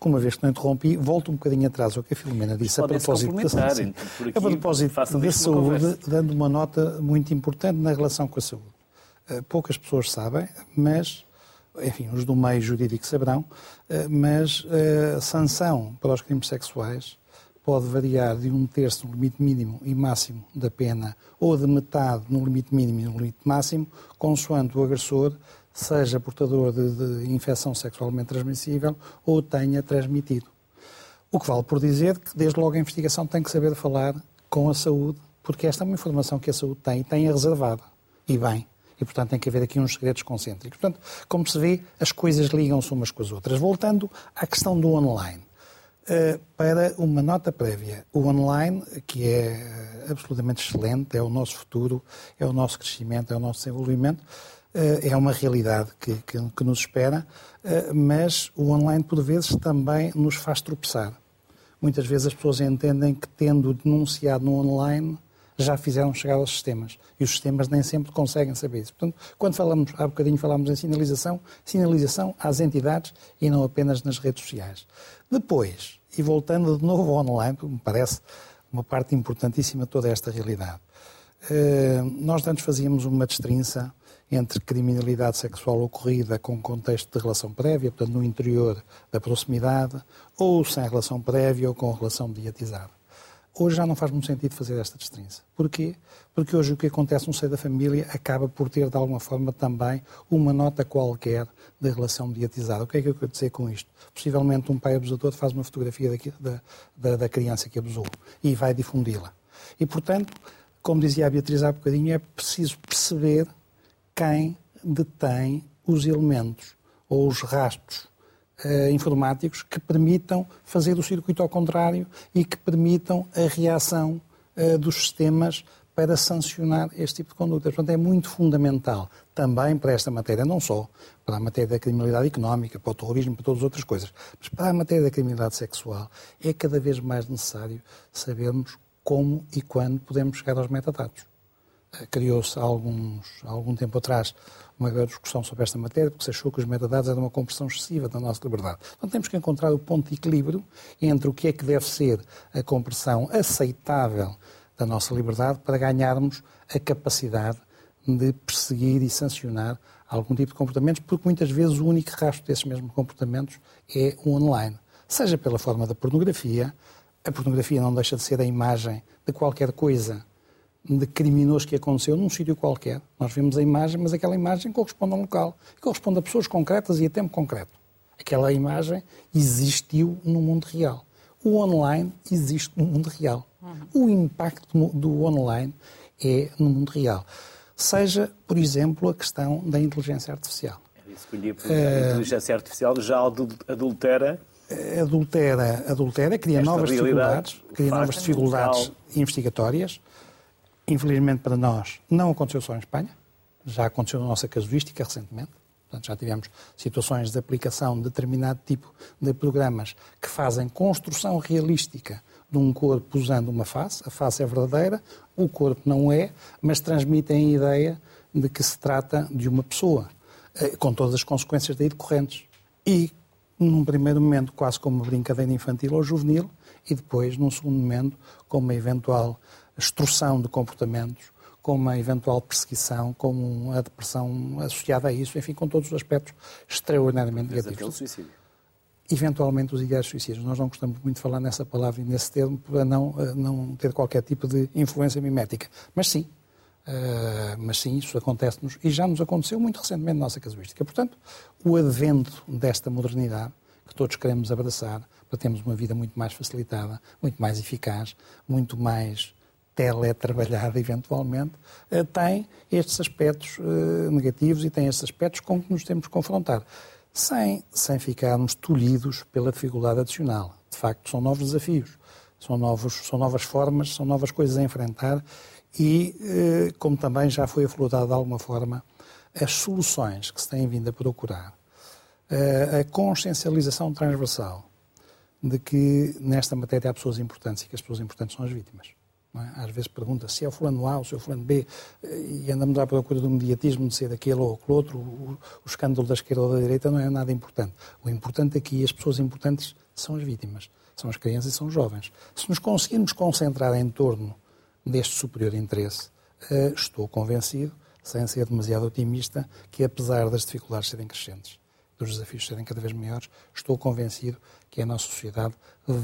como uma vez que não interrompi, volto um bocadinho atrás ao que a Filomena disse a propósito, da, sim, a propósito da saúde, dando uma nota muito importante na relação com a saúde. Eh, poucas pessoas sabem, mas enfim, os do meio jurídico saberão, eh, mas a eh, sanção para os crimes sexuais pode variar de um terço no limite mínimo e máximo da pena ou de metade no limite mínimo e no limite máximo, consoante o agressor seja portador de, de infecção sexualmente transmissível ou tenha transmitido. O que vale por dizer que, desde logo, a investigação tem que saber falar com a saúde, porque esta é uma informação que a saúde tem e tem a reservada. E bem. E, portanto, tem que haver aqui uns segredos concêntricos. Portanto, como se vê, as coisas ligam-se umas com as outras. Voltando à questão do online. Uh, para uma nota prévia, o online, que é uh, absolutamente excelente, é o nosso futuro, é o nosso crescimento, é o nosso desenvolvimento, uh, é uma realidade que, que, que nos espera, mas o online, por vezes, também nos faz tropeçar muitas vezes as pessoas entendem que, tendo denunciado no online, já fizeram chegar aos sistemas. E os sistemas nem sempre conseguem saber isso. Portanto, quando falamos, há bocadinho falámos em sinalização, sinalização às entidades e não apenas nas redes sociais. Depois, e voltando de novo ao online, que me parece uma parte importantíssima de toda esta realidade, eh, nós antes fazíamos uma destrinça entre criminalidade sexual ocorrida com contexto de relação prévia, portanto, no interior da proximidade, ou sem relação prévia ou com relação mediatizada. Hoje já não faz muito sentido fazer esta distinção. Porquê? Porque hoje o que acontece no seio da família acaba por ter, de alguma forma, também uma nota qualquer da relação mediatizada. O que é que eu quero dizer com isto? Possivelmente um pai abusador faz uma fotografia da, da, da criança que abusou e vai difundi-la. E, portanto, como dizia a Beatriz há bocadinho, é preciso perceber quem detém os elementos ou os rastros uh, informáticos que permitam fazer o circuito ao contrário e que permitam a reação uh, dos sistemas para sancionar este tipo de conduta. Portanto, é muito fundamental também para esta matéria, não só para a matéria da criminalidade económica, para o terrorismo, para todas as outras coisas, mas para a matéria da criminalidade sexual, é cada vez mais necessário sabermos como e quando podemos chegar aos metadados criou-se há, alguns, há algum tempo atrás uma grande discussão sobre esta matéria, porque se achou que os metadados eram uma compressão excessiva da nossa liberdade. Então temos que encontrar o ponto de equilíbrio entre o que é que deve ser a compressão aceitável da nossa liberdade para ganharmos a capacidade de perseguir e sancionar algum tipo de comportamentos, porque muitas vezes o único rastro desses mesmos comportamentos é o online. Seja pela forma da pornografia, a pornografia não deixa de ser a imagem de qualquer coisa de criminoso que aconteceu num sítio qualquer. Nós vemos a imagem, mas aquela imagem corresponde a um local, corresponde a pessoas concretas e a tempo concreto. Aquela imagem existiu no mundo real. O online existe no mundo real. Uhum. O impacto do online é no mundo real. Seja, por exemplo, a questão da inteligência artificial. É isso que eu a inteligência artificial já adultera adultera, adultera, cria novas dificuldades, cria novas dificuldades investigatórias, Infelizmente para nós, não aconteceu só em Espanha, já aconteceu na nossa casuística recentemente. Portanto, já tivemos situações de aplicação de determinado tipo de programas que fazem construção realística de um corpo usando uma face. A face é verdadeira, o corpo não é, mas transmitem a ideia de que se trata de uma pessoa, eh, com todas as consequências daí decorrentes. E, num primeiro momento, quase como uma brincadeira infantil ou juvenil, e depois, num segundo momento, como uma eventual extorsão de comportamentos, com uma eventual perseguição, com a depressão associada a isso, enfim, com todos os aspectos extraordinariamente negativos. Suicídio. Eventualmente os ideais suicidas. Nós não gostamos muito de falar nessa palavra e nesse termo para não, eh, não ter qualquer tipo de influência mimética. Mas sim, uh, mas sim, isso acontece-nos e já nos aconteceu muito recentemente na nossa casuística. Portanto, o advento desta modernidade que todos queremos abraçar para termos uma vida muito mais facilitada, muito mais eficaz, muito mais teletrabalhada eventualmente, eh, tem estes aspectos eh, negativos e tem estes aspectos com que nos temos que confrontar, sem, sem ficarmos tolhidos pela dificuldade adicional. De facto, são novos desafios, são, novos, são novas formas, são novas coisas a enfrentar e, eh, como também já foi aflorado de alguma forma, as soluções que se têm vindo a procurar, a consciencialização transversal de que nesta matéria há pessoas importantes e que as pessoas importantes são as vítimas é? Às vezes pergunta se é o fulano A ou se é o fulano B e andamos à procura do mediatismo de ser daquele ou aquele outro. O, o escândalo da esquerda ou da direita não é nada importante. O importante aqui, as pessoas importantes, são as vítimas, são as crianças e são os jovens. Se nos conseguirmos concentrar em torno deste superior interesse, uh, estou convencido, sem ser demasiado otimista, que apesar das dificuldades serem crescentes, dos desafios serem cada vez maiores, estou convencido que a nossa sociedade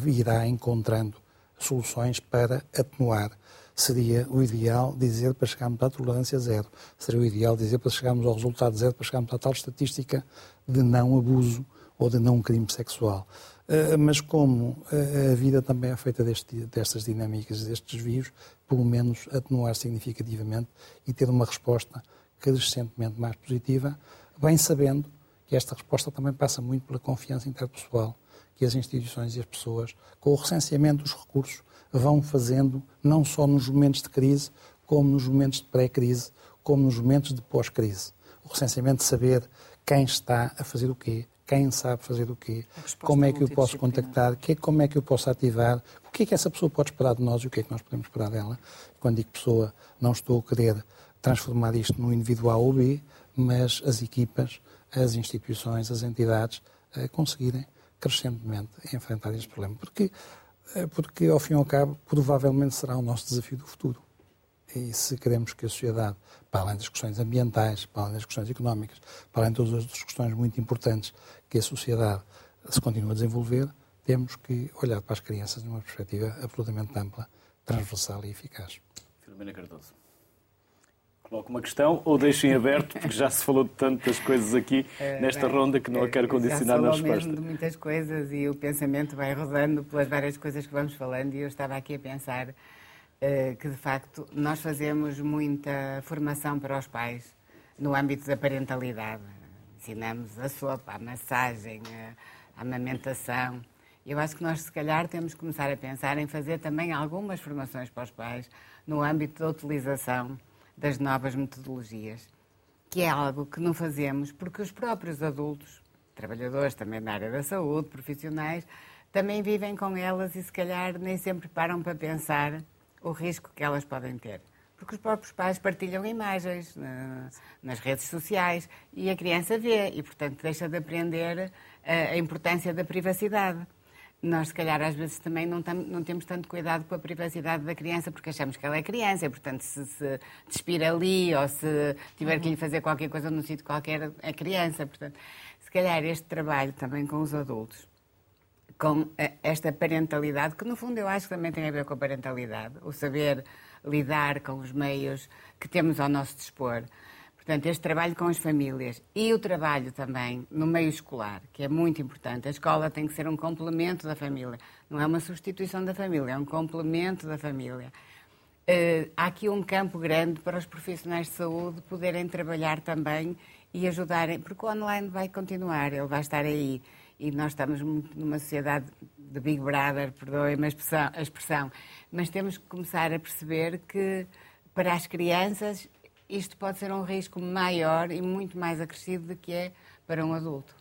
irá encontrando soluções para atenuar. Seria o ideal dizer para chegarmos à tolerância zero. Seria o ideal dizer para chegarmos ao resultado zero, para chegarmos à tal estatística de não abuso ou de não crime sexual. Uh, mas como uh, a vida também é feita deste, destas dinâmicas, destes desvios, pelo menos atenuar significativamente e ter uma resposta crescentemente mais positiva, bem sabendo que esta resposta também passa muito pela confiança interpessoal que as instituições e as pessoas, com o recenseamento dos recursos, vão fazendo, não só nos momentos de crise, como nos momentos de pré-crise, como nos momentos de pós-crise. O recenseamento de saber quem está a fazer o quê, quem sabe fazer o quê, como é que eu posso contactar, como é que eu posso ativar, o que é que essa pessoa pode esperar de nós e o que é que nós podemos esperar dela. Quando digo pessoa, não estou a querer transformar isto no indivíduo A ou B, mas as equipas, as instituições, as entidades a conseguirem crescentemente enfrentar este problema. Porque, eh, porque, ao fim e ao cabo, provavelmente será o nosso desafio do futuro. E se queremos que a sociedade, para além das questões ambientais, para além das questões económicas, para além de todas as outras questões muito importantes que a sociedade se continue a desenvolver, temos que olhar para as crianças numa perspectiva absolutamente ampla, transversal e eficaz. Filomena Cardoso. Coloco uma questão ou deixo em aberto, porque já se falou de tantas coisas aqui eh, nesta Bem, ronda que não a quero condicionar na resposta. mesmo de muitas coisas e o pensamento vai rodando pelas várias coisas que vamos falando e eu estava aqui a pensar uh, que, de facto, nós fazemos muita formação para os pais no âmbito da parentalidade. Ensinamos a sopa, a massagem, a amamentação. Eu acho que nós, se calhar, temos que começar a pensar em fazer também algumas formações para os pais no âmbito da utilização das novas metodologias, que é algo que não fazemos porque os próprios adultos, trabalhadores também na área da saúde, profissionais, também vivem com elas e se calhar nem sempre param para pensar o risco que elas podem ter. Porque os próprios pais partilham imagens nas redes sociais e a criança vê e, portanto, deixa de aprender a importância da privacidade nós, se calhar, às vezes também não, tam, não, temos tanto cuidado com a privacidade da criança porque achamos que ela é criança e, portanto, se se despir ali ou se tiver que lhe fazer qualquer coisa num sítio qualquer, é criança. Portanto, se calhar este trabalho também com os adultos, com esta parentalidade, que no fundo eu acho que também tem a ver com a parentalidade, o saber lidar com os meios que temos ao nosso dispor. Portanto, este trabalho com as famílias e o trabalho também no meio escolar, que é muito importante. A escola tem que ser um complemento da família, não é uma substituição da família, é um complemento da família. Uh, há aqui um campo grande para os profissionais de saúde poderem trabalhar também e ajudarem, porque o online vai continuar, ele vai estar aí. E nós estamos numa sociedade de Big Brother, perdoem-me a expressão, mas temos que começar a perceber que para as crianças isto pode ser um risco maior e muito mais acrescido do que é para um adulto.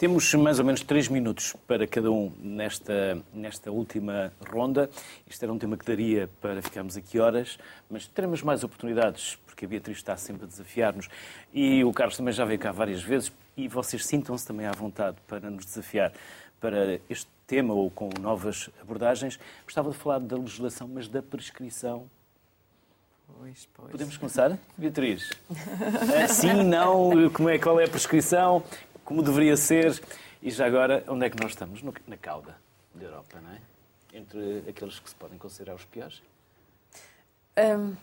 Temos mais ou menos três minutos para cada um nesta, nesta última ronda. Isto era um tema que daria para ficarmos aqui horas, mas teremos mais oportunidades, porque a Beatriz está sempre a desafiar-nos e o Carlos também já veio cá várias vezes e vocês sintam-se também à vontade para nos desafiar para este tema ou com novas abordagens. Gostava de falar da legislação, mas da prescrição Pois, pois. Podemos começar, Beatriz? Sim, não, como é, qual é a prescrição, como deveria ser e já agora, onde é que nós estamos? No, na cauda da Europa, não é? Entre aqueles que se podem considerar os piores? Um,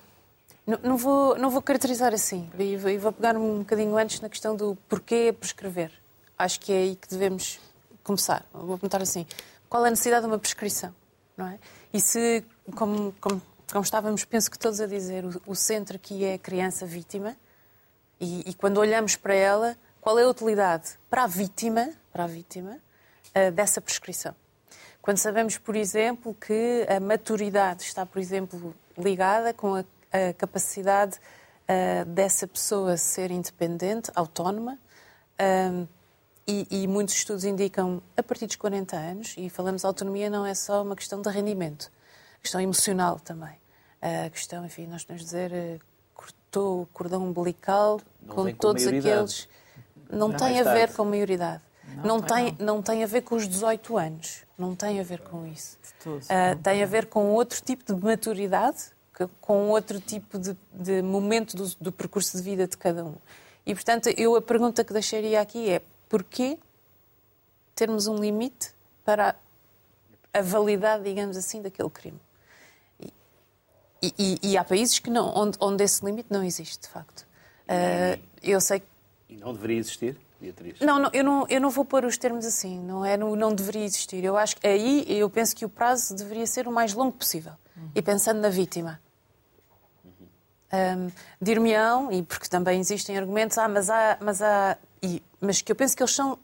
não, não, vou, não vou caracterizar assim e vou, vou pegar um bocadinho antes na questão do porquê prescrever. Acho que é aí que devemos começar. Vou perguntar assim, qual é a necessidade de uma prescrição? Não é? E se, como, como como estávamos, penso que todos a dizer, o, o centro aqui é a criança vítima e, e, quando olhamos para ela, qual é a utilidade para a vítima, para a vítima uh, dessa prescrição? Quando sabemos, por exemplo, que a maturidade está, por exemplo, ligada com a, a capacidade uh, dessa pessoa ser independente, autónoma, uh, e, e, muitos estudos indicam a partir dos 40 anos, e falamos autonomia não é só uma questão de rendimento, questão emocional também. A questão, enfim, nós podemos dizer, eh, cortou o cordão umbilical não com todos com aqueles. Não, não tem a ver com maioridade. Não, não tem, não. não tem a ver com os 18 aanos. Não tem a ver com isso. Uh, tem a ver com outro tipo de maturidade, com outro tipo de, de momento do, do, percurso de vida de cada um. E, portanto, eu a pergunta que deixaria aqui é porquê termos um limite para a validade, digamos assim, daquele crime. E, e, e há países que não, onde, onde, esse limite não existe, de facto. Uh, eu sei E não deveria existir, Beatriz? Não, não, eu não, eu não vou pôr os termos assim. Não é, não, não deveria existir. Eu acho que aí eu penso que o prazo deveria ser o mais longo possível. Uhum. E pensando na vítima. Um, Dir-me-ão, e porque também existem argumentos, ah, mas há, mas há, e, mas que eu penso que eles são uh,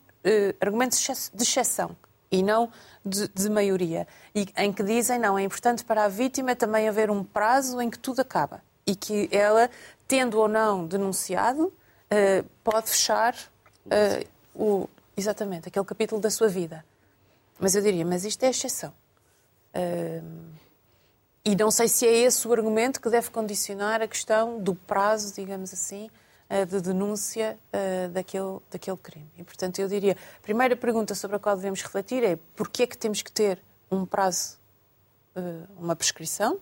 argumentos de exceção e não de, de, maioria. E em que dizem, não, é importante para a vítima também haver um prazo em que tudo acaba. E que ela, tendo ou não denunciado, uh, pode fechar uh, o, exatamente aquele capítulo da sua vida. Mas eu diria, mas isto é exceção. Uh, e não sei se é esse o argumento que deve condicionar a questão do prazo, digamos assim, de denúncia daquele, daquele crime. E, portanto, eu diria, a primeira pergunta sobre a qual devemos refletir é porquê é que temos que ter um prazo, uma prescrição?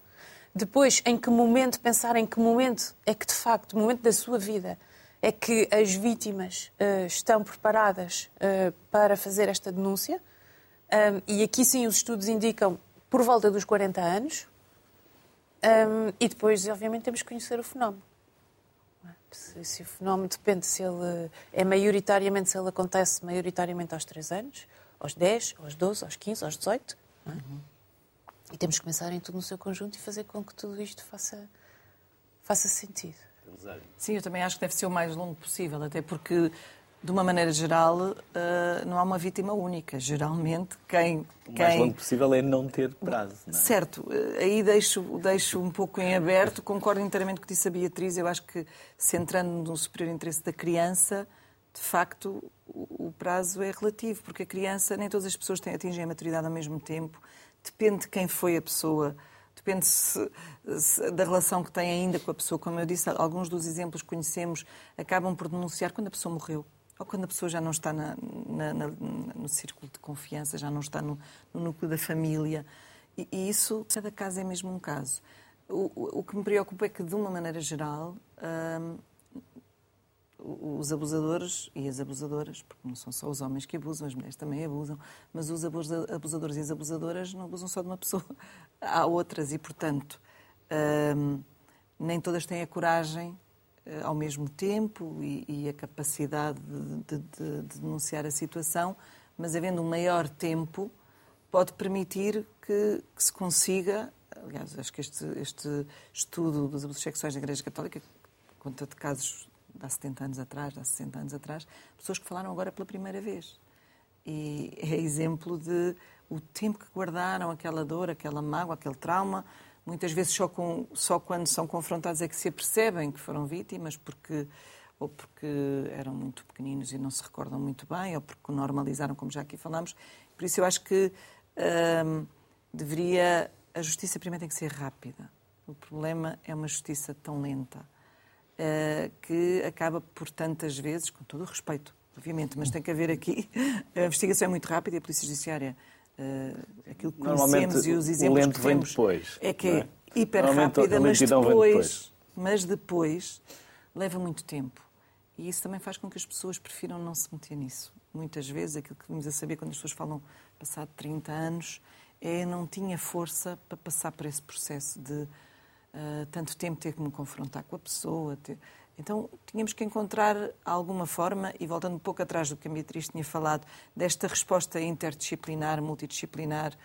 Depois, em que momento, pensar em que momento é que, de facto, momento da sua vida é que as vítimas uh, estão preparadas uh, para fazer esta denúncia. Um, e aqui sim os estudos indicam por volta dos 40 anos. Um, e depois, obviamente, temos que conhecer o fenómeno. Se, se, o fenómeno depende se ele é maioritariamente, se ele acontece maioritariamente aos 3 anos, aos 10, aos 12, aos 15, aos 18. É? Uhum. E temos que pensar em tudo no seu conjunto e fazer com que tudo isto faça, faça sentido. Sim, eu também acho que deve ser o mais longo possível, até porque, de uma maneira geral, uh, não há uma vítima única. Geralmente, quem. O mais longo possível é não ter prazo. Não é? Certo, aí deixo, deixo um pouco em aberto, concordo inteiramente com o que disse a Beatriz. Eu acho que, centrando no superior interesse da criança, de facto, o prazo é relativo, porque a criança, nem todas as pessoas têm, atingem a maturidade ao mesmo tempo, depende de quem foi a pessoa depende -se, se, da relação que tem ainda com a pessoa. Como eu disse, alguns dos exemplos que conhecemos acabam por denunciar quando a pessoa morreu ou quando a pessoa já não está na, na, na, no círculo de confiança, já não está no, no núcleo da família. E, e, isso, cada caso é mesmo um caso. O, o, o, que me preocupa é que, de uma maneira geral, hum, os abusadores e as abusadoras, porque não são só os homens que abusam, as mulheres também abusam, mas os abusadores e as abusadoras não abusam só de uma pessoa, há outras e, portanto, hum, nem todas têm a coragem ao mesmo tempo e, e a capacidade de, de, de, denunciar a situação, mas havendo um maior tempo, pode permitir que, que se consiga. Aliás, acho que este, este estudo dos abusos sexuais da Igreja Católica conta de casos de há 70 anos atrás, de há 60 anos atrás, pessoas que falaram agora pela primeira vez. E é exemplo de o tempo que guardaram aquela dor, aquela mágoa, aquele trauma. Muitas vezes só, com, só quando são confrontados é que se apercebem que foram vítimas, porque ou porque eram muito pequeninos e não se recordam muito bem, ou porque normalizaram, como já aqui falamos. Por isso eu acho que hum, deveria. A justiça primeiro tem que ser rápida. O problema é uma justiça tão lenta. Eh, que acaba por tantas vezes, com todo o respeito, obviamente, mas tem que haver aqui. A investigação é muito rápida e a Polícia Judiciária, uh, aquilo que conhecemos e os exemplos que temos, depois, é que é, é hiper rápida, mas depois, depois, mas depois leva muito tempo. E isso também faz com que as pessoas prefiram não se meter nisso. Muitas vezes, aquilo que vimos a saber quando as pessoas falam passado 30 anos, é não tinha força para passar por esse processo de uh, tanto tempo ter que me confrontar com a pessoa. Ter... Então, tínhamos que encontrar alguma forma, e voltando um pouco atrás do que a Beatriz tinha falado, desta resposta interdisciplinar, multidisciplinar,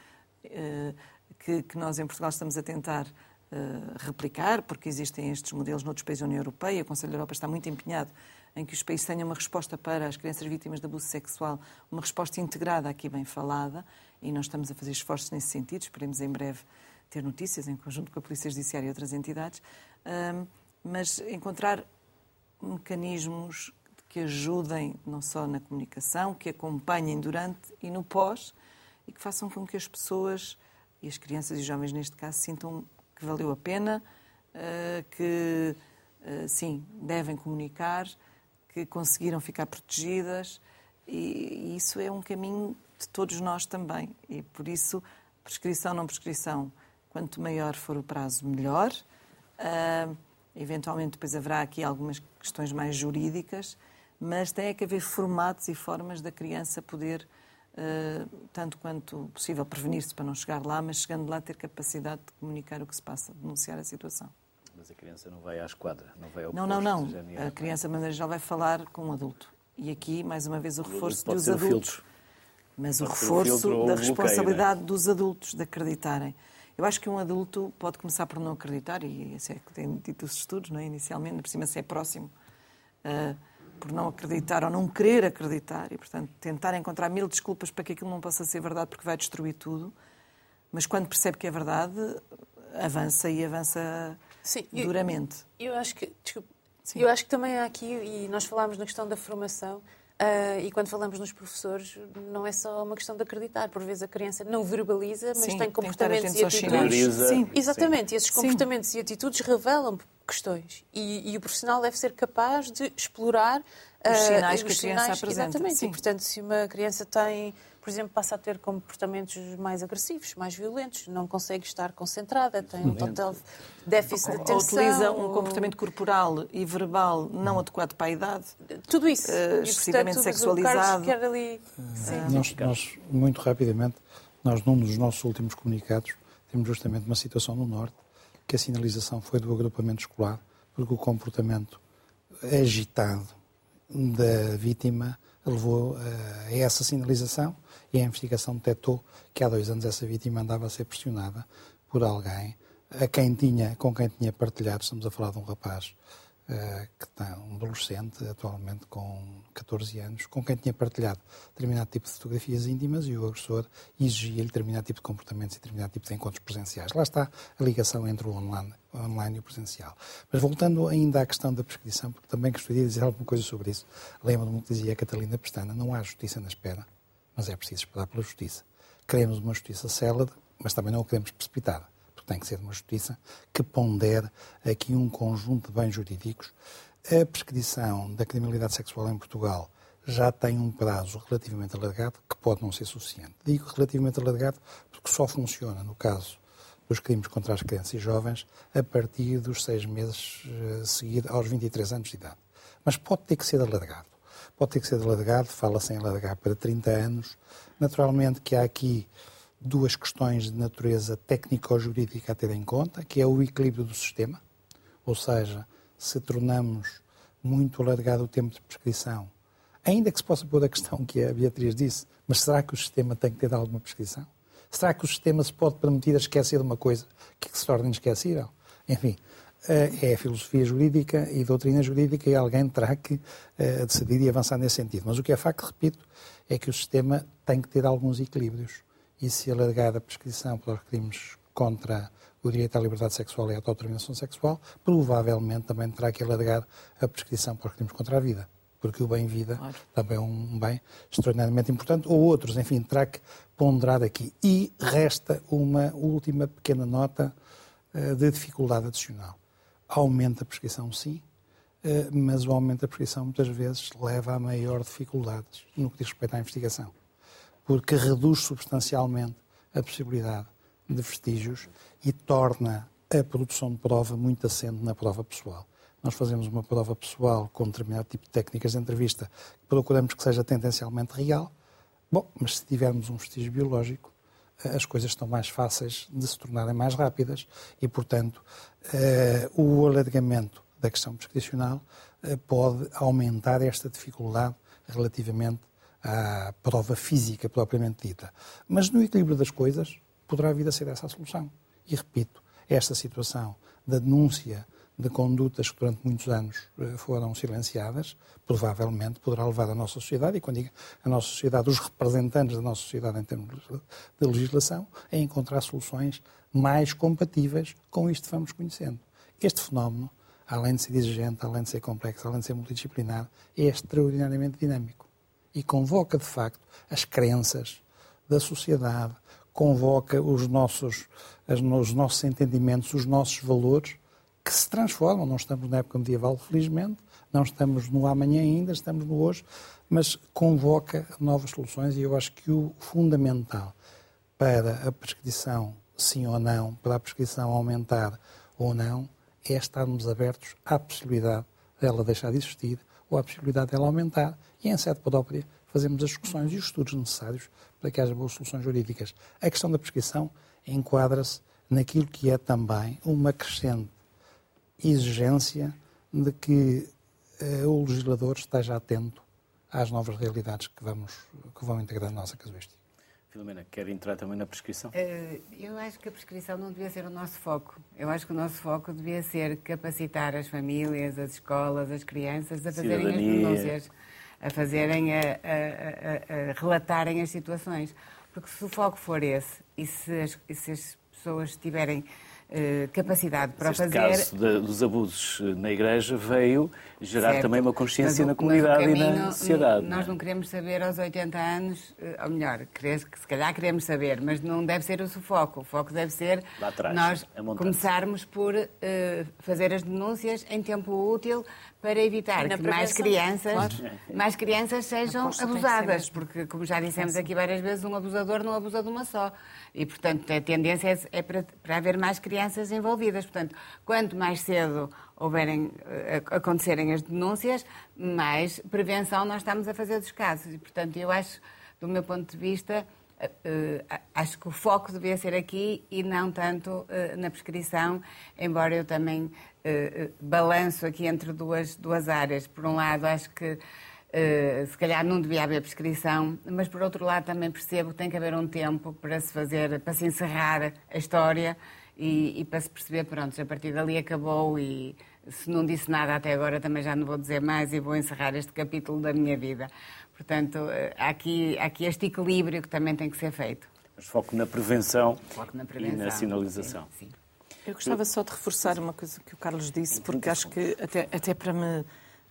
uh, que, que, nós em Portugal estamos a tentar uh, replicar, porque existem estes modelos noutros países da União Europeia, o Conselho da Europa está muito empenhado em que os países tenham uma resposta para as crianças vítimas de abuso sexual, uma resposta integrada, aqui bem falada, e nós estamos a fazer esforços nesse sentido, esperemos em breve ter notícias em conjunto com a Polícia Judiciária e outras entidades, mas encontrar mecanismos que ajudem não só na comunicação, que acompanhem durante e no pós e que façam com que as pessoas, e as crianças e os jovens neste caso, sintam que valeu a pena, ah, que ah, sim, devem comunicar, que conseguiram ficar protegidas e isso é um caminho de todos nós também. E por isso, prescrição, não prescrição, Quanto maior for o prazo, melhor. Uh, eventualmente, depois haverá aqui algumas questões mais jurídicas, mas tem que haver formatos e formas da criança poder uh, tanto quanto possível, prevenir-se para não chegar lá, mas chegando lá ter capacidade de comunicar o que se passa, denunciar a situação. Mas a criança não vai à esquadra, não vai ao Não, não, não. A criança, de maneira geral, vai falar com um adulto. E aqui, mais uma vez, o reforço dos adultos. Mas o reforço da responsabilidade dos adultos de acreditarem. Eu acho que um adulto pode começar por não acreditar, e esse é que tem dito os estudos, não é? inicialmente, por cima se é próximo, uh, por não acreditar ou não querer acreditar, e portanto tentar encontrar mil desculpas para que aquilo não possa ser verdade, porque vai destruir tudo. Mas quando percebe que é verdade, avança e avança Sim, duramente. Eu, eu acho que, desculpe, eu acho que também há aqui, e nós falámos na questão da formação, Uh, e quando falamos nos professores, não é só uma questão de acreditar. Por vezes a criança não verbaliza, mas Sim, tem comportamentos tem e atitudes. Sim, exatamente. Sim. E esses comportamentos Sim. e atitudes revelam questões. E, e, o profissional deve ser capaz de explorar os sinais uh, que os a criança sinais, apresenta. Exatamente. Sim. E, portanto, se uma criança tem por exemplo, passa a ter comportamentos mais agressivos, mais violentos, não consegue estar concentrada, tem um total déficit de atenção. Utiliza um comportamento corporal e verbal não adequado para a idade. Tudo isso. Uh, excessivamente sexualizado. Ali... Nós, nós, muito rapidamente, nós num dos nossos últimos comunicados, temos justamente uma situação no Norte, que a sinalização foi do agrupamento escolar, porque o comportamento agitado da vítima levou a essa sinalização e a investigação detectou que há dois anos essa vítima andava a ser pressionada por alguém a quem tinha, com quem tinha partilhado, estamos a falar de um rapaz uh, que está um adolescente, atualmente com 14 anos, com quem tinha partilhado determinado tipo de fotografias íntimas e o agressor exigia-lhe determinado tipo de comportamentos e determinado tipo de encontros presenciais. Lá está a ligação entre o online, online e o presencial. Mas voltando ainda à questão da prescrição, porque também gostaria de dizer alguma coisa sobre isso. Lembro-me que dizia a Catalina Pestana, não há justiça na espera mas é preciso esperar pela justiça. Queremos uma justiça célere, mas também não a queremos precipitada, porque tem que ser uma justiça que pondere aqui um conjunto de bens jurídicos. A prescrição da criminalidade sexual em Portugal já tem um prazo relativamente alargado, que pode não ser suficiente. Digo relativamente alargado porque só funciona no caso dos crimes contra as crianças e jovens a partir dos seis meses eh, seguidos aos 23 anos de idade. Mas pode ter que ser alargado pode ter que ser alargado, fala-se em alargar para 30 anos. Naturalmente que há aqui duas questões de natureza técnico-jurídica a ter em conta, que é o equilíbrio do sistema, ou seja, se tornamos muito alargado o tempo de prescrição, ainda que se possa pôr a questão que a Beatriz disse, mas será que o sistema tem que ter alguma prescrição? Será que o sistema se pode permitir a esquecer uma coisa que se torna inesquecível? Enfim, é a filosofia jurídica e doutrina jurídica e alguém terá que eh, decidir e avançar nesse sentido. Mas o que é facto, repito, é que o sistema tem que ter alguns equilíbrios e se alargar a prescrição para os crimes contra o direito à liberdade sexual e à autodeterminação sexual, provavelmente também terá que alargar a prescrição para os crimes contra a vida, porque o bem-vida claro. também é um bem extraordinariamente importante, ou outros, enfim, terá que ponderar aqui. E resta uma última pequena nota uh, de dificuldade adicional aumenta a prescrição, sim, eh, mas o aumento da prescrição muitas vezes leva a maior dificuldades no que diz respeito à investigação, porque reduz substancialmente a possibilidade de vestígios e torna a produção de prova muito assente na prova pessoal. Nós fazemos uma prova pessoal com determinado tipo de técnicas de entrevista procuramos que seja tendencialmente real. Bom, mas se tivermos um vestígio biológico, as coisas estão mais fáceis de se tornarem mais rápidas e, portanto, eh, o alargamento da questão prescricional eh, pode aumentar esta dificuldade relativamente à prova física propriamente dita. Mas no equilíbrio das coisas poderá vir a ser essa a solução. E repito, esta situação da denúncia de condutas que durante muitos anos eh, foram silenciadas, provavelmente poderá levar a nossa sociedade, e quando digo a nossa sociedade, os representantes da nossa sociedade em termos de legislação, a encontrar soluções mais compatíveis com isto que vamos conhecendo. Este fenómeno, além de ser exigente, além de ser complexo, além de ser multidisciplinar, é extraordinariamente dinâmico e convoca, de facto, as crenças da sociedade, convoca os nossos, os nossos entendimentos, os nossos valores que se transformam. Não estamos na época medieval, felizmente, não estamos no amanhã ainda, estamos no hoje, mas convoca novas soluções e eu acho que o fundamental para a prescrição, sim ou não, para a prescrição aumentar ou não, é estarmos abertos à possibilidade dela deixar de existir ou a possibilidade dela aumentar. E em sede própria fazemos as discussões e os estudos necessários para que haja boas soluções jurídicas. A questão da prescrição enquadra-se naquilo que é também uma crescente exigência de que uh, o legislador esteja atento às novas realidades que, vamos, que vão integrar na nossa casuística. Filomena, quer entrar também na prescrição? Uh, eu acho que a prescrição não devia ser o nosso foco. Eu acho que o nosso foco devia ser capacitar as famílias, as escolas, as crianças a fazerem Cidadania. as denúncias, a fazerem, a, a, a, a, relatarem as situações. Porque se o foco for esse e se as, e se as pessoas tiverem capacidade para este fazer. caso de, dos abusos eh, na Igreja veio gerar certo. também uma consciência mas, na comunidade caminho, e na sociedade. Nós não, é? não queremos saber aos 80 anos, eh, ou melhor, se calhar queremos saber, mas não deve ser o foco. O foco deve ser atrás, nós começarmos por uh, fazer as denúncias em tempo útil para evitar que mais crianças, claro. mais crianças sejam abusadas, porque, como já dissemos aqui várias vezes, um abusador não abusa de uma só. E, portanto, a tendência é, é para, para haver mais crianças envolvidas. Portanto, quanto mais cedo houverem, eh, acontecerem as denúncias, mais prevenção nós estamos a fazer dos casos. E, portanto, eu acho, do meu ponto de vista, Uh, acho que o foco devia ser aqui e não tanto na prescrição, embora eu também balanço aqui entre duas, duas áreas. Por um lado, acho que se calhar não devia haver prescrição, mas por outro lado também percebo que tem que haver um tempo para se fazer, para se encerrar a história e, e, para se perceber, pronto, a partir dali acabou e se não disse nada até agora também já não vou dizer mais e vou encerrar este capítulo da minha vida. Portanto, uh, há aqui, há aqui este equilíbrio que também tem que ser feito. Mas foco na prevenção, foco na prevenção e na sinalização. Sim, sim. Eu gostava só de reforçar uma coisa que o Carlos disse, porque acho que até, até para me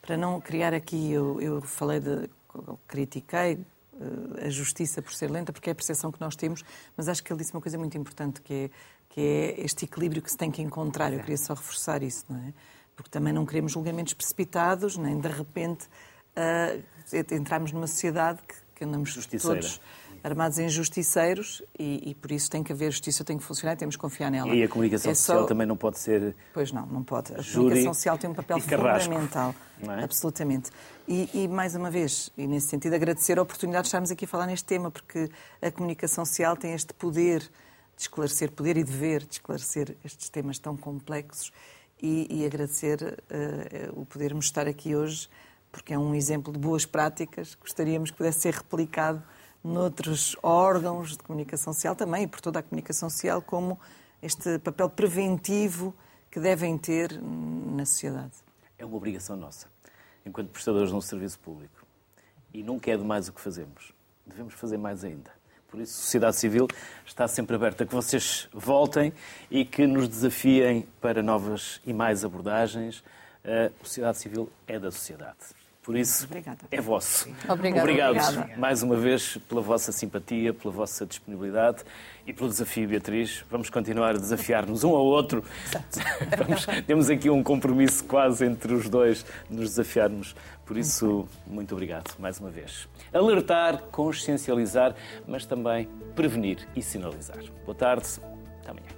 para não criar aqui, eu, eu falei de. Eu critiquei uh, a justiça por ser lenta, porque é a percepção que nós temos, mas acho que ele disse uma coisa muito importante, que é, que é este equilíbrio que se tem que encontrar. Eu queria só reforçar isso, não é? Porque também não queremos julgamentos precipitados, nem de repente uh, entrarmos numa sociedade que, que andamos todos armados em justiceiros e, e, por isso tem que haver justiça, tem que funcionar e temos que confiar nela. E a comunicação é social só... também não pode ser. Pois não, não pode. A comunicação social tem um papel fundamental. É? Absolutamente. E, e, mais uma vez, e nesse sentido, agradecer a oportunidade de estarmos aqui a falar neste tema, porque a comunicação social tem este poder de esclarecer, poder e dever de esclarecer estes temas tão complexos e, e agradecer uh, o podermos estar aqui hoje, porque é um exemplo de boas práticas. Gostaríamos que pudesse ser replicado noutros órgãos de comunicação social também, e por toda a comunicação social, como este papel preventivo que devem ter na sociedade. É uma obrigação nossa, enquanto prestadores de um serviço público. E nunca é demais o que fazemos. Devemos fazer mais ainda. Por isso, a sociedade civil está sempre aberta a que vocês voltem e que nos desafiem para novas e mais abordagens. A sociedade civil é da sociedade. Por isso, Obrigada. é vosso. Obrigada. Obrigados Obrigada. mais uma vez pela vossa simpatia, pela vossa disponibilidade e pelo desafio, Beatriz. Vamos continuar a desafiar-nos um ao outro. Vamos, temos aqui um compromisso quase entre os dois nos desafiarmos. Por isso, muito obrigado mais uma vez. Alertar, consciencializar, mas também prevenir e sinalizar. Boa tarde. Até amanhã.